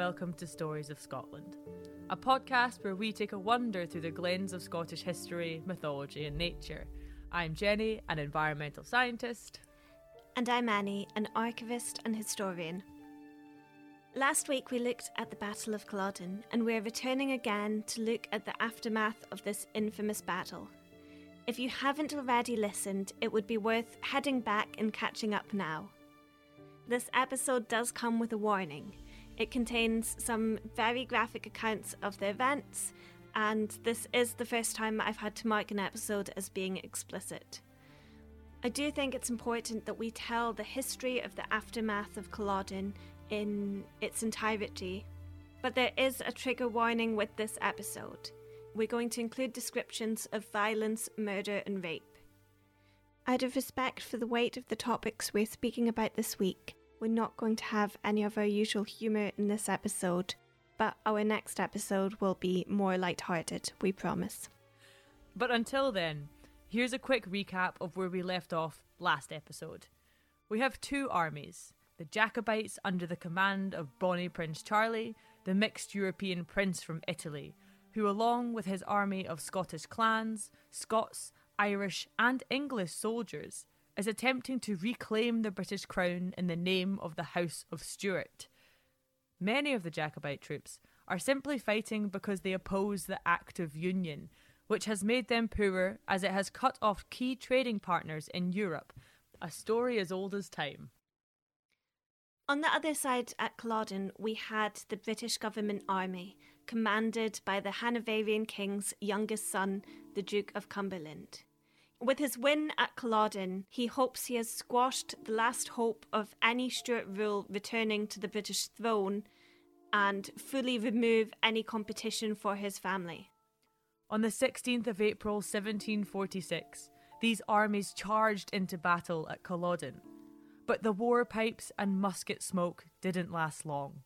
welcome to Stories of Scotland, a podcast where we take a wander through the glens of Scottish history, mythology, and nature. I'm Jenny, an environmental scientist. And I'm Annie, an archivist and historian. Last week we looked at the Battle of Culloden, and we're returning again to look at the aftermath of this infamous battle. If you haven't already listened, it would be worth heading back and catching up now. This episode does come with a warning. It contains some very graphic accounts of the events, and this is the first time I've had to mark an episode as being explicit. I do think it's important that we tell the history of the aftermath of Culloden in its entirety, but there is a trigger warning with this episode. We're going to include descriptions of violence, murder, and rape. Out of respect for the weight of the topics we're speaking about this week, we're not going to have any of our usual humour in this episode, but our next episode will be more light-hearted, we promise. But until then, here's a quick recap of where we left off last episode. We have two armies the Jacobites under the command of Bonnie Prince Charlie, the mixed European prince from Italy, who, along with his army of Scottish clans, Scots, Irish, and English soldiers, is attempting to reclaim the British crown in the name of the House of Stuart. Many of the Jacobite troops are simply fighting because they oppose the Act of Union, which has made them poorer as it has cut off key trading partners in Europe, a story as old as time. On the other side at Culloden, we had the British government army, commanded by the Hanoverian king's youngest son, the Duke of Cumberland. With his win at Culloden, he hopes he has squashed the last hope of any Stuart rule returning to the British throne and fully remove any competition for his family. On the 16th of April 1746, these armies charged into battle at Culloden. But the war pipes and musket smoke didn't last long.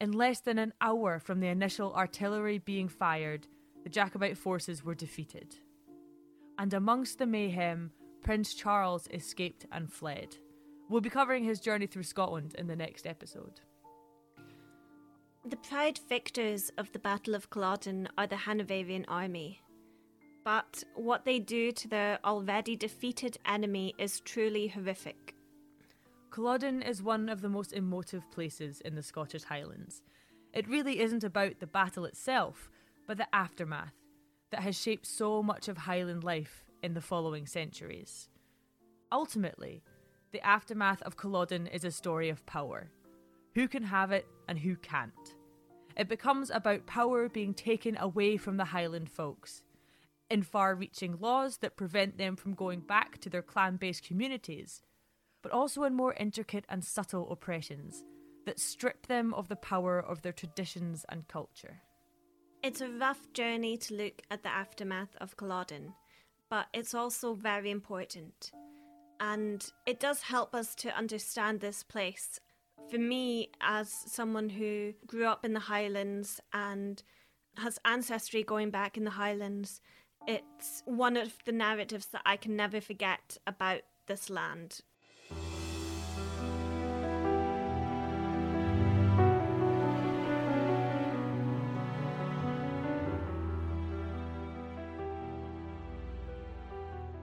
In less than an hour from the initial artillery being fired, the Jacobite forces were defeated and amongst the mayhem, Prince Charles escaped and fled. We'll be covering his journey through Scotland in the next episode. The proud victors of the Battle of Culloden are the Hanoverian army. But what they do to their already defeated enemy is truly horrific. Culloden is one of the most emotive places in the Scottish Highlands. It really isn't about the battle itself, but the aftermath that has shaped so much of Highland life in the following centuries. Ultimately, the aftermath of Culloden is a story of power. Who can have it and who can't? It becomes about power being taken away from the Highland folks, in far reaching laws that prevent them from going back to their clan based communities, but also in more intricate and subtle oppressions that strip them of the power of their traditions and culture. It's a rough journey to look at the aftermath of Culloden, but it's also very important. And it does help us to understand this place. For me, as someone who grew up in the Highlands and has ancestry going back in the Highlands, it's one of the narratives that I can never forget about this land.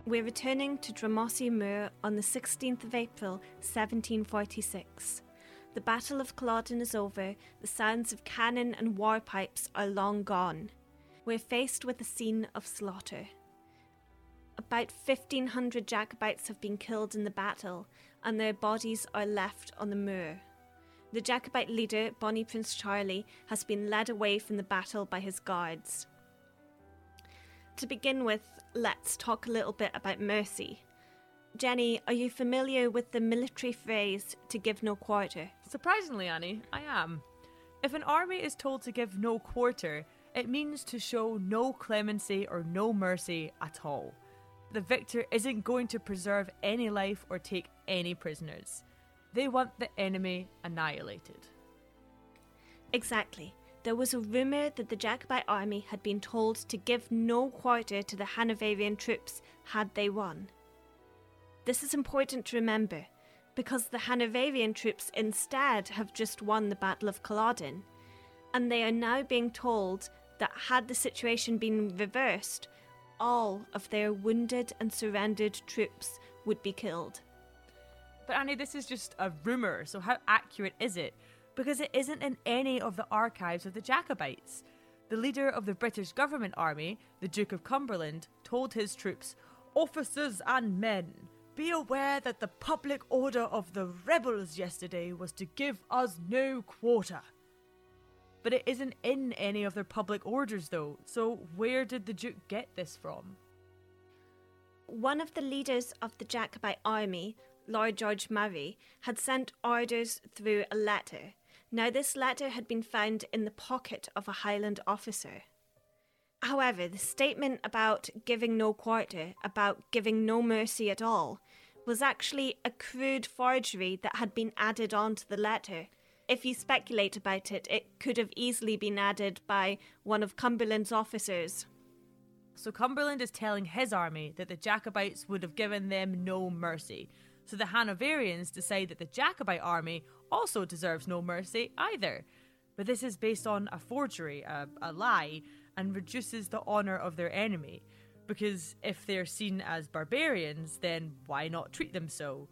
We're returning to Drumossie Moor on the 16th of April 1746. The Battle of Culloden is over, the sounds of cannon and war pipes are long gone. We're faced with a scene of slaughter. About 1,500 Jacobites have been killed in the battle, and their bodies are left on the moor. The Jacobite leader, Bonnie Prince Charlie, has been led away from the battle by his guards. To begin with, let's talk a little bit about mercy. Jenny, are you familiar with the military phrase to give no quarter? Surprisingly, Annie, I am. If an army is told to give no quarter, it means to show no clemency or no mercy at all. The victor isn't going to preserve any life or take any prisoners. They want the enemy annihilated. Exactly there was a rumour that the Jacobite army had been told to give no quarter to the Hanoverian troops had they won. This is important to remember because the Hanoverian troops instead have just won the Battle of Culloden, and they are now being told that had the situation been reversed, all of their wounded and surrendered troops would be killed. But Annie, this is just a rumour, so how accurate is it? Because it isn't in any of the archives of the Jacobites. The leader of the British government army, the Duke of Cumberland, told his troops, Officers and men, be aware that the public order of the rebels yesterday was to give us no quarter. But it isn't in any of their public orders, though, so where did the Duke get this from? One of the leaders of the Jacobite army, Lord George Murray, had sent orders through a letter. Now, this letter had been found in the pocket of a Highland officer. However, the statement about giving no quarter, about giving no mercy at all, was actually a crude forgery that had been added onto the letter. If you speculate about it, it could have easily been added by one of Cumberland's officers. So Cumberland is telling his army that the Jacobites would have given them no mercy. So the Hanoverians decide that the Jacobite army also deserves no mercy either. But this is based on a forgery, a, a lie, and reduces the honour of their enemy. Because if they're seen as barbarians, then why not treat them so?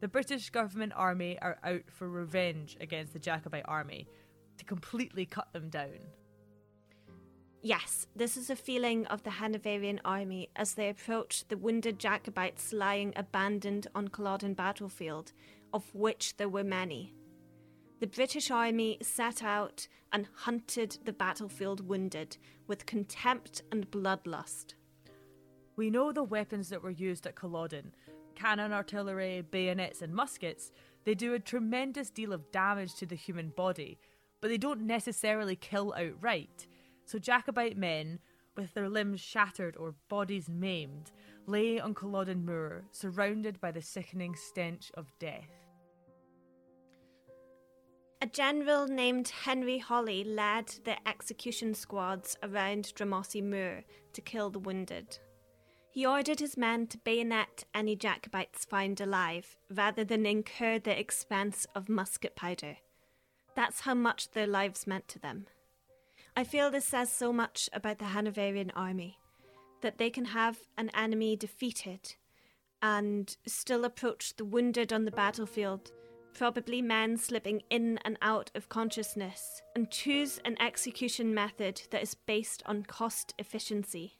The British government army are out for revenge against the Jacobite army to completely cut them down. Yes, this is a feeling of the Hanoverian army as they approach the wounded Jacobites lying abandoned on Culloden battlefield, of which there were many. The British army set out and hunted the battlefield wounded with contempt and bloodlust. We know the weapons that were used at Culloden cannon, artillery, bayonets, and muskets. They do a tremendous deal of damage to the human body, but they don't necessarily kill outright. So Jacobite men, with their limbs shattered or bodies maimed, lay on Culloden Moor, surrounded by the sickening stench of death. A general named Henry Hawley led the execution squads around Drumossie Moor to kill the wounded. He ordered his men to bayonet any Jacobites found alive, rather than incur the expense of musket powder. That's how much their lives meant to them. I feel this says so much about the Hanoverian army that they can have an enemy defeated and still approach the wounded on the battlefield probably men slipping in and out of consciousness, and choose an execution method that is based on cost efficiency.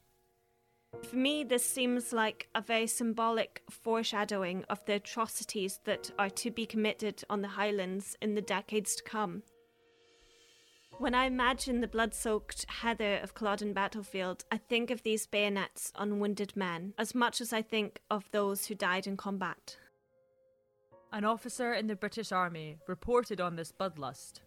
For me, this seems like a very symbolic foreshadowing of the atrocities that are to be committed on the Highlands in the decades to come. When I imagine the blood soaked heather of Culloden battlefield, I think of these bayonets on wounded men as much as I think of those who died in combat. An officer in the British Army reported on this bloodlust.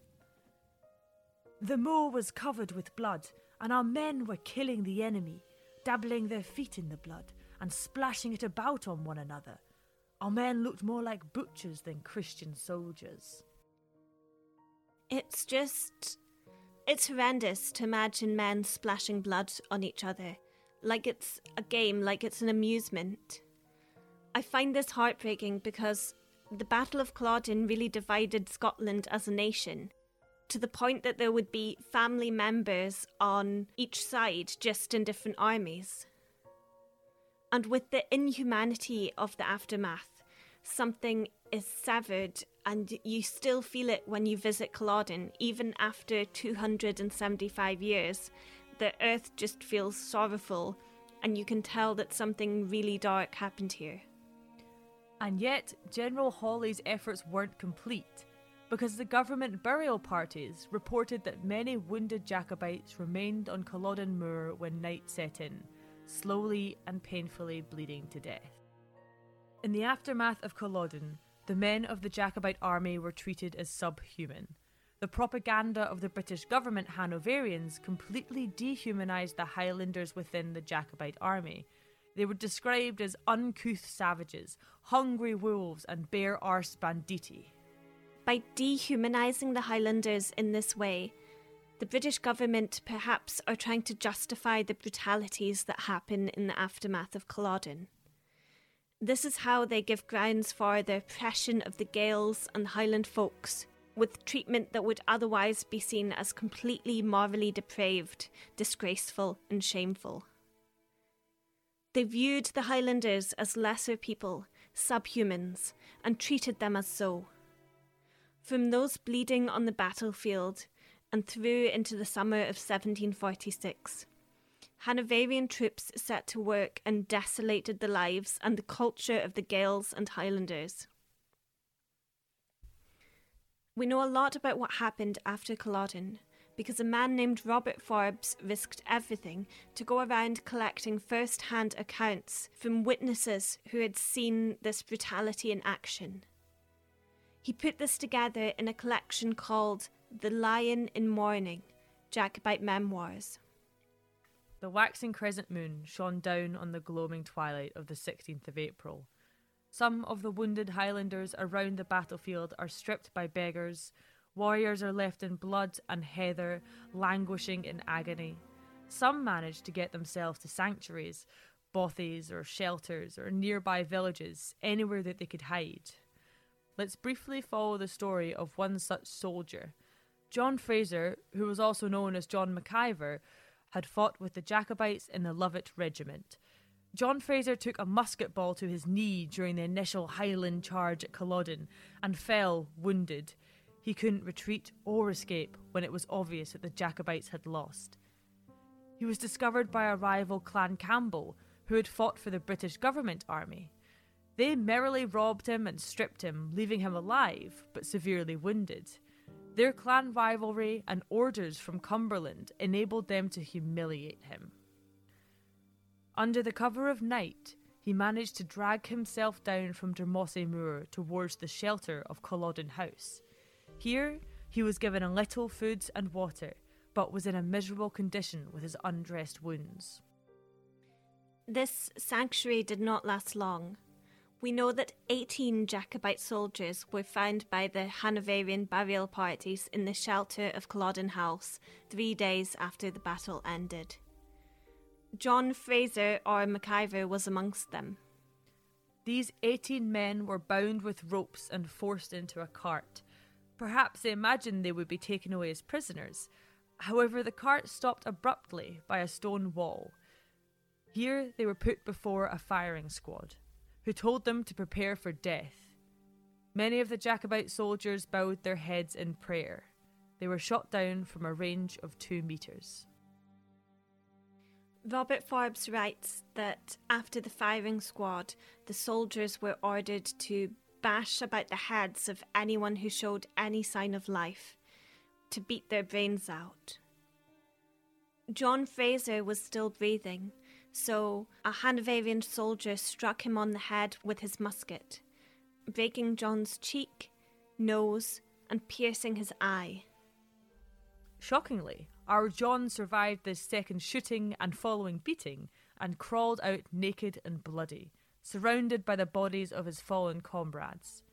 The moor was covered with blood, and our men were killing the enemy, dabbling their feet in the blood and splashing it about on one another. Our men looked more like butchers than Christian soldiers. It's just. It's horrendous to imagine men splashing blood on each other, like it's a game, like it's an amusement. I find this heartbreaking because the Battle of Culloden really divided Scotland as a nation, to the point that there would be family members on each side, just in different armies. And with the inhumanity of the aftermath, something is severed, and you still feel it when you visit Culloden, even after 275 years. The earth just feels sorrowful, and you can tell that something really dark happened here. And yet, General Hawley's efforts weren't complete, because the government burial parties reported that many wounded Jacobites remained on Culloden Moor when night set in, slowly and painfully bleeding to death. In the aftermath of Culloden, the men of the Jacobite army were treated as subhuman. The propaganda of the British government Hanoverians completely dehumanised the Highlanders within the Jacobite army, they were described as uncouth savages, hungry wolves, and bare arse banditti. By dehumanising the Highlanders in this way, the British government perhaps are trying to justify the brutalities that happen in the aftermath of Culloden. This is how they give grounds for the oppression of the Gaels and Highland folks, with treatment that would otherwise be seen as completely morally depraved, disgraceful, and shameful. They viewed the Highlanders as lesser people, subhumans, and treated them as so. From those bleeding on the battlefield and through into the summer of 1746, Hanoverian troops set to work and desolated the lives and the culture of the Gaels and Highlanders. We know a lot about what happened after Culloden because a man named Robert Forbes risked everything to go around collecting first hand accounts from witnesses who had seen this brutality in action. He put this together in a collection called The Lion in Mourning Jacobite Memoirs. The waxing crescent moon shone down on the gloaming twilight of the 16th of April, some of the wounded Highlanders around the battlefield are stripped by beggars. Warriors are left in blood and heather, languishing in agony. Some manage to get themselves to sanctuaries, bothies or shelters or nearby villages, anywhere that they could hide. Let's briefly follow the story of one such soldier. John Fraser, who was also known as John McIver, had fought with the Jacobites in the Lovat Regiment. John Fraser took a musket ball to his knee during the initial Highland charge at Culloden and fell wounded. He couldn't retreat or escape when it was obvious that the Jacobites had lost. He was discovered by a rival Clan Campbell who had fought for the British government army. They merrily robbed him and stripped him, leaving him alive but severely wounded. Their clan rivalry and orders from Cumberland enabled them to humiliate him. Under the cover of night, he managed to drag himself down from Drumossie Moor towards the shelter of Culloden House. Here, he was given a little food and water, but was in a miserable condition with his undressed wounds. This sanctuary did not last long. We know that 18 Jacobite soldiers were found by the Hanoverian burial parties in the shelter of Culloden House three days after the battle ended. John Fraser or McIver was amongst them. These 18 men were bound with ropes and forced into a cart. Perhaps they imagined they would be taken away as prisoners. However, the cart stopped abruptly by a stone wall. Here they were put before a firing squad, who told them to prepare for death. Many of the Jacobite soldiers bowed their heads in prayer. They were shot down from a range of two metres. Robert Forbes writes that after the firing squad, the soldiers were ordered to bash about the heads of anyone who showed any sign of life, to beat their brains out. John Fraser was still breathing, so a Hanoverian soldier struck him on the head with his musket, breaking John's cheek, nose, and piercing his eye. Shockingly, our John survived this second shooting and following beating and crawled out naked and bloody, surrounded by the bodies of his fallen comrades.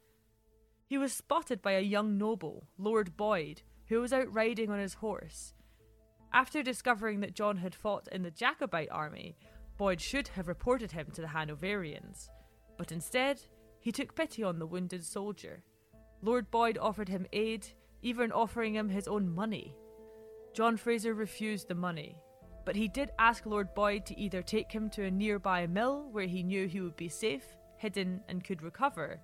He was spotted by a young noble, Lord Boyd, who was out riding on his horse. After discovering that John had fought in the Jacobite army, Boyd should have reported him to the Hanoverians, but instead, he took pity on the wounded soldier. Lord Boyd offered him aid, even offering him his own money. John Fraser refused the money, but he did ask Lord Boyd to either take him to a nearby mill where he knew he would be safe, hidden, and could recover,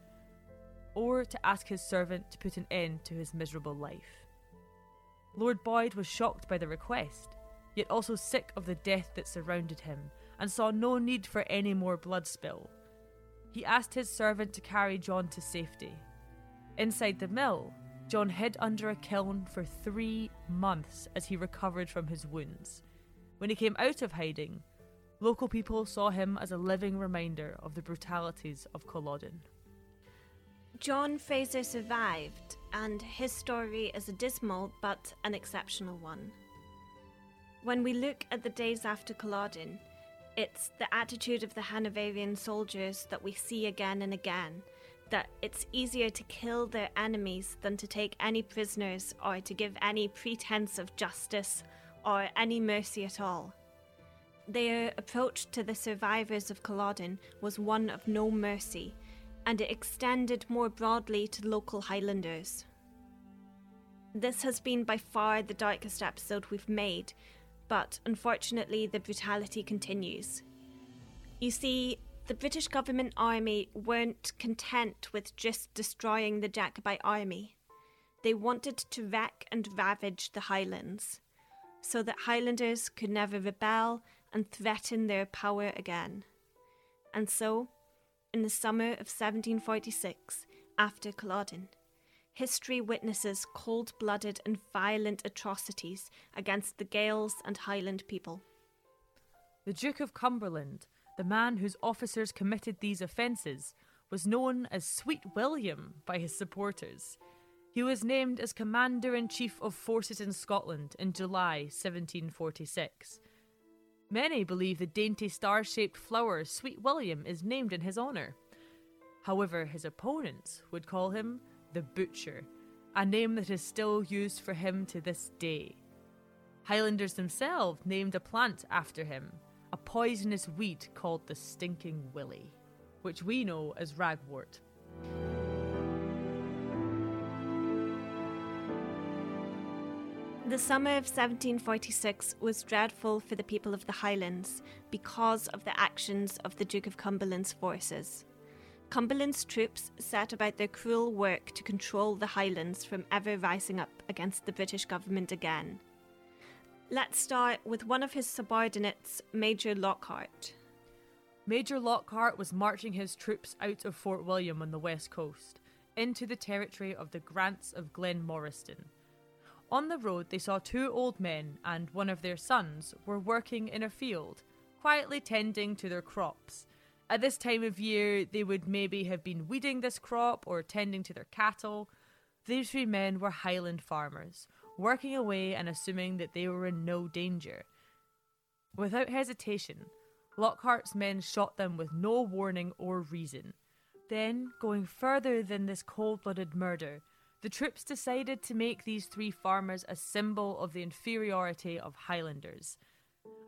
or to ask his servant to put an end to his miserable life. Lord Boyd was shocked by the request, yet also sick of the death that surrounded him, and saw no need for any more blood spill. He asked his servant to carry John to safety. Inside the mill, John hid under a kiln for three months as he recovered from his wounds. When he came out of hiding, local people saw him as a living reminder of the brutalities of Culloden. John Fraser survived, and his story is a dismal but an exceptional one. When we look at the days after Culloden, it's the attitude of the Hanoverian soldiers that we see again and again that it's easier to kill their enemies than to take any prisoners or to give any pretense of justice or any mercy at all. Their approach to the survivors of Culloden was one of no mercy, and it extended more broadly to local Highlanders. This has been by far the darkest episode we've made, but unfortunately, the brutality continues. You see, the British government army weren't content with just destroying the Jacobite army. They wanted to wreck and ravage the Highlands, so that Highlanders could never rebel and threaten their power again. And so, in the summer of 1746, after Culloden, history witnesses cold blooded and violent atrocities against the Gaels and Highland people. The Duke of Cumberland, the man whose officers committed these offences, was known as Sweet William by his supporters. He was named as Commander in Chief of Forces in Scotland in July 1746. Many believe the dainty star shaped flower Sweet William is named in his honour. However, his opponents would call him the Butcher, a name that is still used for him to this day. Highlanders themselves named a plant after him, a poisonous weed called the Stinking Willie, which we know as ragwort. The summer of 1746 was dreadful for the people of the Highlands because of the actions of the Duke of Cumberland's forces. Cumberland's troops set about their cruel work to control the Highlands from ever rising up against the British government again. Let's start with one of his subordinates, Major Lockhart. Major Lockhart was marching his troops out of Fort William on the west coast, into the territory of the Grants of Glenmoriston. On the road, they saw two old men and one of their sons were working in a field, quietly tending to their crops at this time of year, they would maybe have been weeding this crop or tending to their cattle. These three men were Highland farmers, working away and assuming that they were in no danger. Without hesitation, Lockhart's men shot them with no warning or reason. Then, going further than this cold blooded murder, the troops decided to make these three farmers a symbol of the inferiority of Highlanders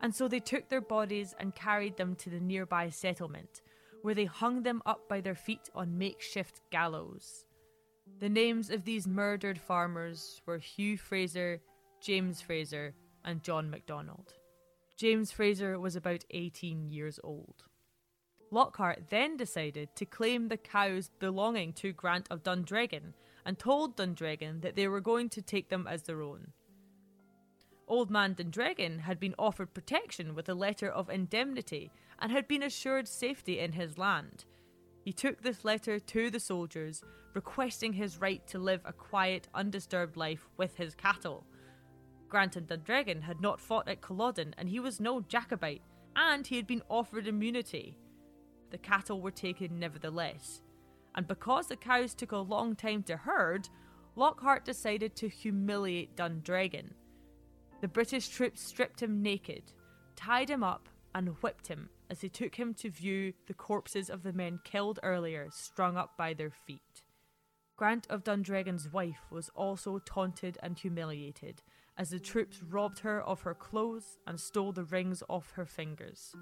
and so they took their bodies and carried them to the nearby settlement, where they hung them up by their feet on makeshift gallows. The names of these murdered farmers were Hugh Fraser, James Fraser, and John MacDonald. James Fraser was about 18 years old. Lockhart then decided to claim the cows belonging to Grant of Dundreggan and told Dundreggan that they were going to take them as their own. Old Man Dundreggan had been offered protection with a letter of indemnity and had been assured safety in his land. He took this letter to the soldiers, requesting his right to live a quiet, undisturbed life with his cattle. Grant and Dundreggan had not fought at Culloden, and he was no Jacobite, and he had been offered immunity. The cattle were taken nevertheless, and because the cows took a long time to herd, Lockhart decided to humiliate Dundreggan. The British troops stripped him naked, tied him up, and whipped him as they took him to view the corpses of the men killed earlier strung up by their feet. Grant of Dundreggan's wife was also taunted and humiliated as the troops robbed her of her clothes and stole the rings off her fingers.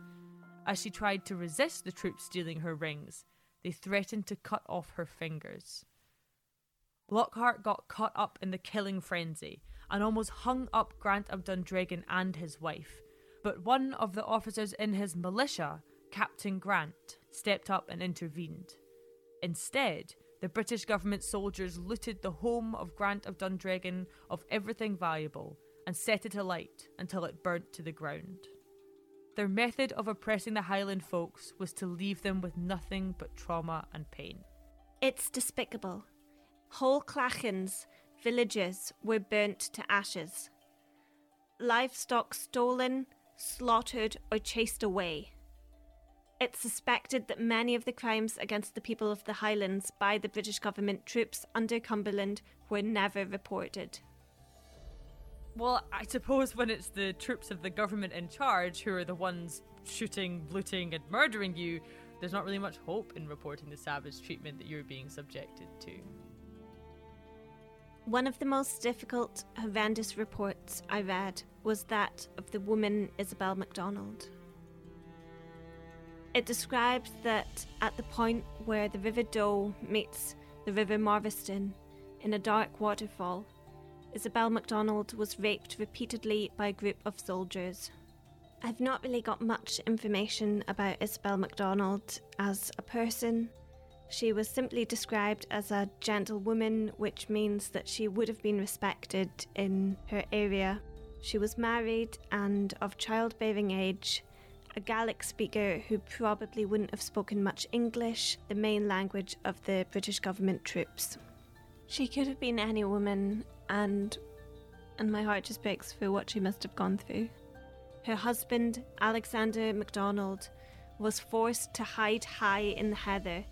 As she tried to resist the troops stealing her rings, they threatened to cut off her fingers. Lockhart got caught up in the killing frenzy and almost hung up Grant of Dundreggan and his wife. But one of the officers in his militia, Captain Grant, stepped up and intervened. Instead, the British government soldiers looted the home of Grant of Dundreggan of everything valuable and set it alight until it burnt to the ground. Their method of oppressing the Highland folks was to leave them with nothing but trauma and pain. It's despicable. Whole clachans villages were burnt to ashes. Livestock stolen, slaughtered, or chased away. It's suspected that many of the crimes against the people of the Highlands by the British government troops under Cumberland were never reported. Well, I suppose when it's the troops of the government in charge who are the ones shooting, looting, and murdering you, there's not really much hope in reporting the savage treatment that you're being subjected to. One of the most difficult, horrendous reports I read was that of the woman Isabel MacDonald. It described that at the point where the River Doe meets the River Moriston in a dark waterfall, Isabel MacDonald was raped repeatedly by a group of soldiers. I've not really got much information about Isabel MacDonald as a person. She was simply described as a gentlewoman, which means that she would have been respected in her area. She was married and of childbearing age, a Gaelic speaker who probably wouldn't have spoken much English, the main language of the British government troops. She could have been any woman, and and my heart just breaks for what she must have gone through. Her husband, Alexander MacDonald, was forced to hide high in the heather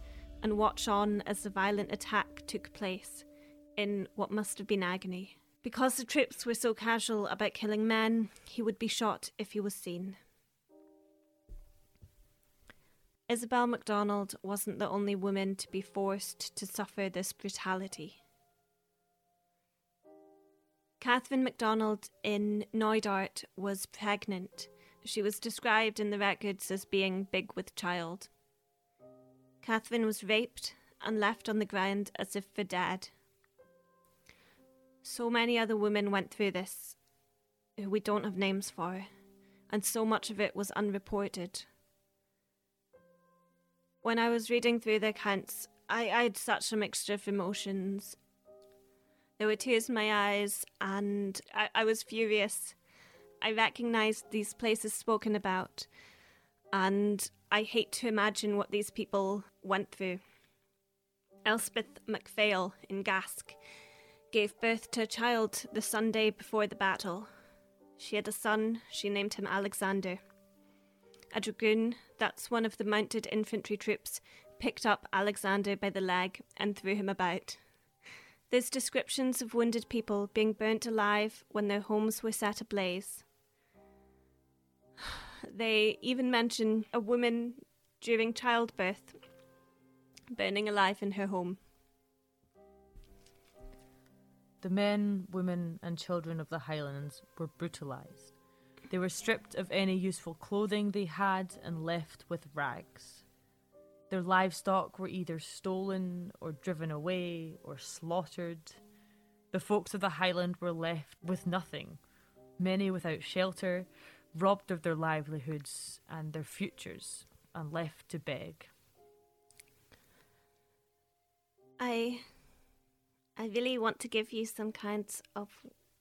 and watch on as the violent attack took place in what must have been agony. Because the troops were so casual about killing men, he would be shot if he was seen. Isabel MacDonald wasn't the only woman to be forced to suffer this brutality. Catherine MacDonald in Knoydart was pregnant. She was described in the records as being big with child. Catherine was raped and left on the ground as if for dead. So many other women went through this, who we don't have names for, and so much of it was unreported. When I was reading through the accounts, I, I had such a mixture of emotions. There were tears in my eyes, and I, I was furious. I recognised these places spoken about, and I hate to imagine what these people went through. Elspeth MacPhail in Gask gave birth to a child the Sunday before the battle. She had a son, she named him Alexander. A dragoon, that's one of the mounted infantry troops, picked up Alexander by the leg and threw him about. There's descriptions of wounded people being burnt alive when their homes were set ablaze. They even mention a woman during childbirth burning alive in her home. The men, women, and children of the Highlands were brutalised. They were stripped of any useful clothing they had and left with rags. Their livestock were either stolen or driven away or slaughtered. The folks of the Highland were left with nothing, many without shelter, robbed of their livelihoods and their futures, and left to beg. I I really want to give you some kinds of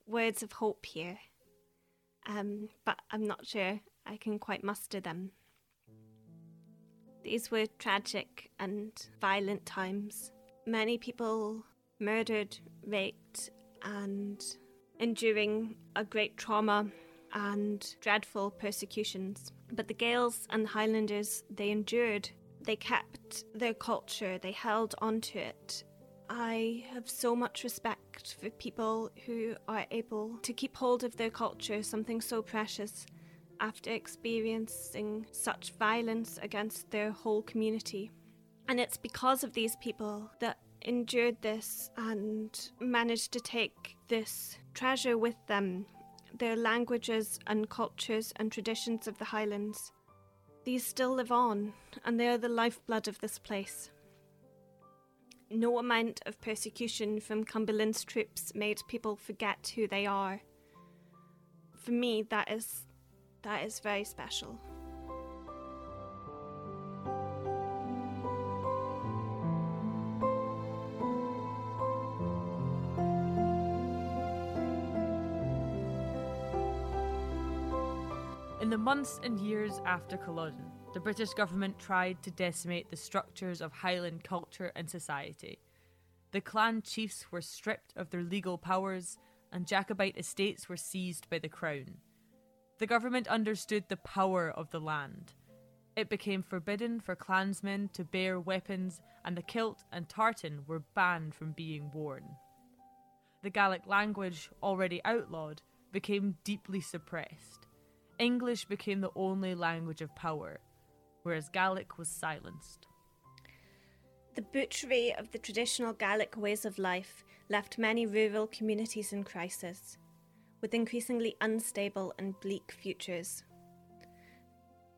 words of hope here. Um, but I'm not sure I can quite muster them. These were tragic and violent times. Many people murdered, raped, and enduring a great trauma and dreadful persecutions. But the Gaels and the Highlanders, they endured. They kept their culture, they held onto it. I have so much respect for people who are able to keep hold of their culture, something so precious, after experiencing such violence against their whole community. And it's because of these people that endured this and managed to take this treasure with them their languages and cultures and traditions of the Highlands. These still live on, and they are the lifeblood of this place. No amount of persecution from Cumberland's troops made people forget who they are. For me, that is that is very special. Months and years after Culloden, the British government tried to decimate the structures of Highland culture and society. The clan chiefs were stripped of their legal powers, and Jacobite estates were seized by the crown. The government understood the power of the land. It became forbidden for clansmen to bear weapons, and the kilt and tartan were banned from being worn. The Gaelic language, already outlawed, became deeply suppressed. English became the only language of power, whereas Gaelic was silenced. The butchery of the traditional Gaelic ways of life left many rural communities in crisis with increasingly unstable and bleak futures.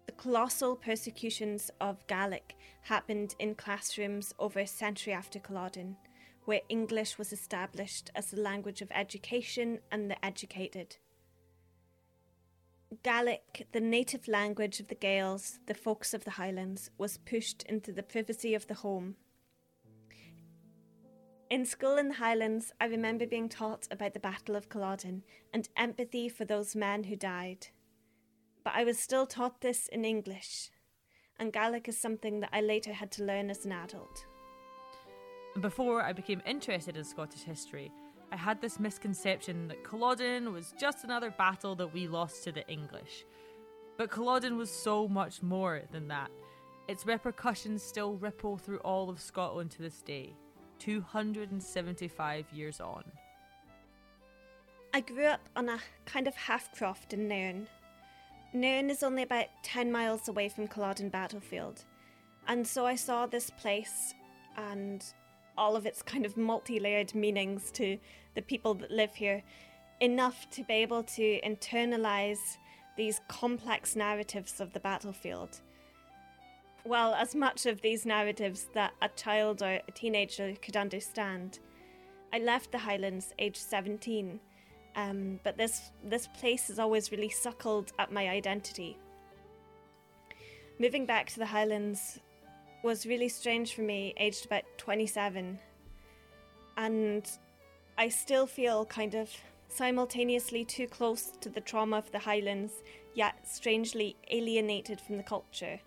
The colossal persecutions of Gaelic happened in classrooms over a century after Culloden, where English was established as the language of education and the educated. Gaelic, the native language of the Gaels, the folks of the Highlands, was pushed into the privacy of the home. In school in the Highlands, I remember being taught about the Battle of Culloden and empathy for those men who died. But I was still taught this in English, and Gaelic is something that I later had to learn as an adult. Before I became interested in Scottish history, I had this misconception that Culloden was just another battle that we lost to the English. But Culloden was so much more than that. Its repercussions still ripple through all of Scotland to this day, 275 years on. I grew up on a kind of half croft in Nairn. Nairn is only about 10 miles away from Culloden battlefield, and so I saw this place and all of its kind of multi layered meanings to the people that live here, enough to be able to internalize these complex narratives of the battlefield. Well, as much of these narratives that a child or a teenager could understand. I left the Highlands aged 17, um, but this, this place has always really suckled at my identity. Moving back to the Highlands was really strange for me, aged about 27. And I still feel kind of simultaneously too close to the trauma of the Highlands, yet strangely alienated from the culture.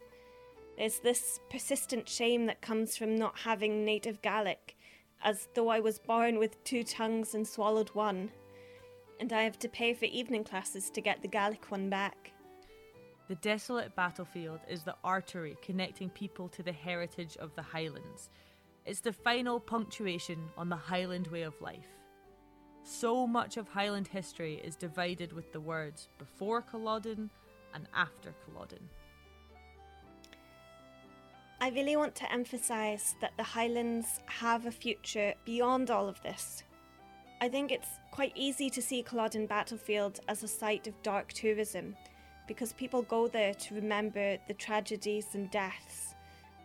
There's this persistent shame that comes from not having native Gaelic, as though I was born with two tongues and swallowed one, and I have to pay for evening classes to get the Gaelic one back. The desolate battlefield is the artery connecting people to the heritage of the Highlands. It's the final punctuation on the Highland way of life. So much of Highland history is divided with the words before Culloden and after Culloden. I really want to emphasise that the Highlands have a future beyond all of this. I think it's quite easy to see Culloden Battlefield as a site of dark tourism because people go there to remember the tragedies and deaths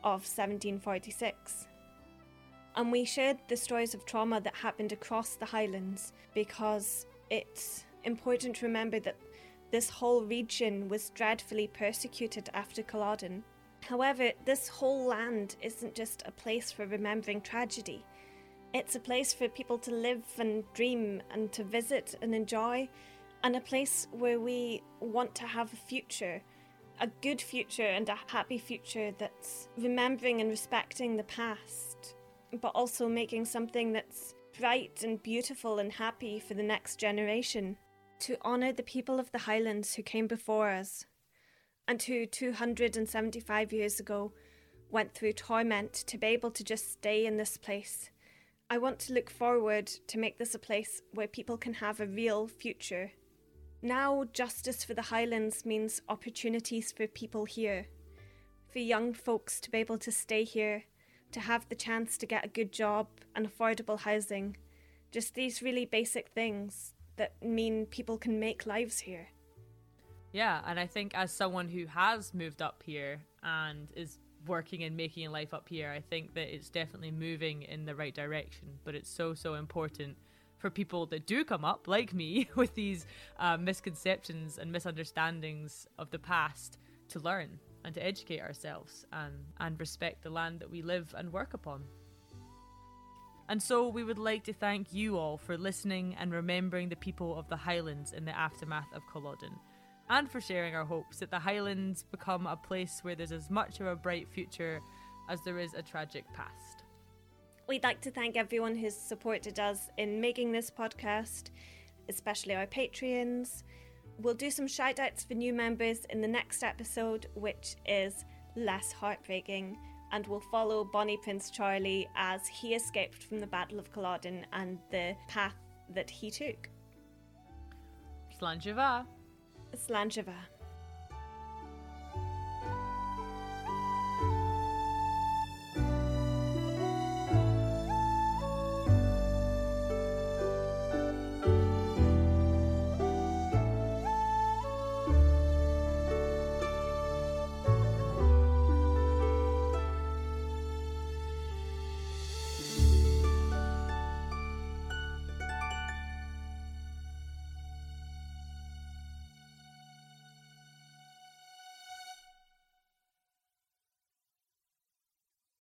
of 1746. And we shared the stories of trauma that happened across the Highlands because it's important to remember that this whole region was dreadfully persecuted after Culloden. However, this whole land isn't just a place for remembering tragedy. It's a place for people to live and dream and to visit and enjoy and a place where we want to have a future, a good future and a happy future that's remembering and respecting the past, but also making something that's bright and beautiful and happy for the next generation. To honour the people of the Highlands who came before us, and who 275 years ago went through torment to be able to just stay in this place. I want to look forward to make this a place where people can have a real future now, justice for the Highlands means opportunities for people here, for young folks to be able to stay here, to have the chance to get a good job and affordable housing. Just these really basic things that mean people can make lives here. Yeah, and I think as someone who has moved up here and is working and making a life up here, I think that it's definitely moving in the right direction. But it's so, so important for people that do come up, like me, with these uh, misconceptions and misunderstandings of the past to learn and to educate ourselves and, and respect the land that we live and work upon. And so we would like to thank you all for listening and remembering the people of the Highlands in the aftermath of Culloden, and for sharing our hopes that the Highlands become a place where there's as much of a bright future as there is a tragic past. We'd like to thank everyone who's supported us in making this podcast, especially our Patreons. We'll do some shout outs for new members in the next episode, which is less heartbreaking, and we'll follow Bonnie Prince Charlie as he escaped from the Battle of Culloden and the path that he took. Slàinte mhath.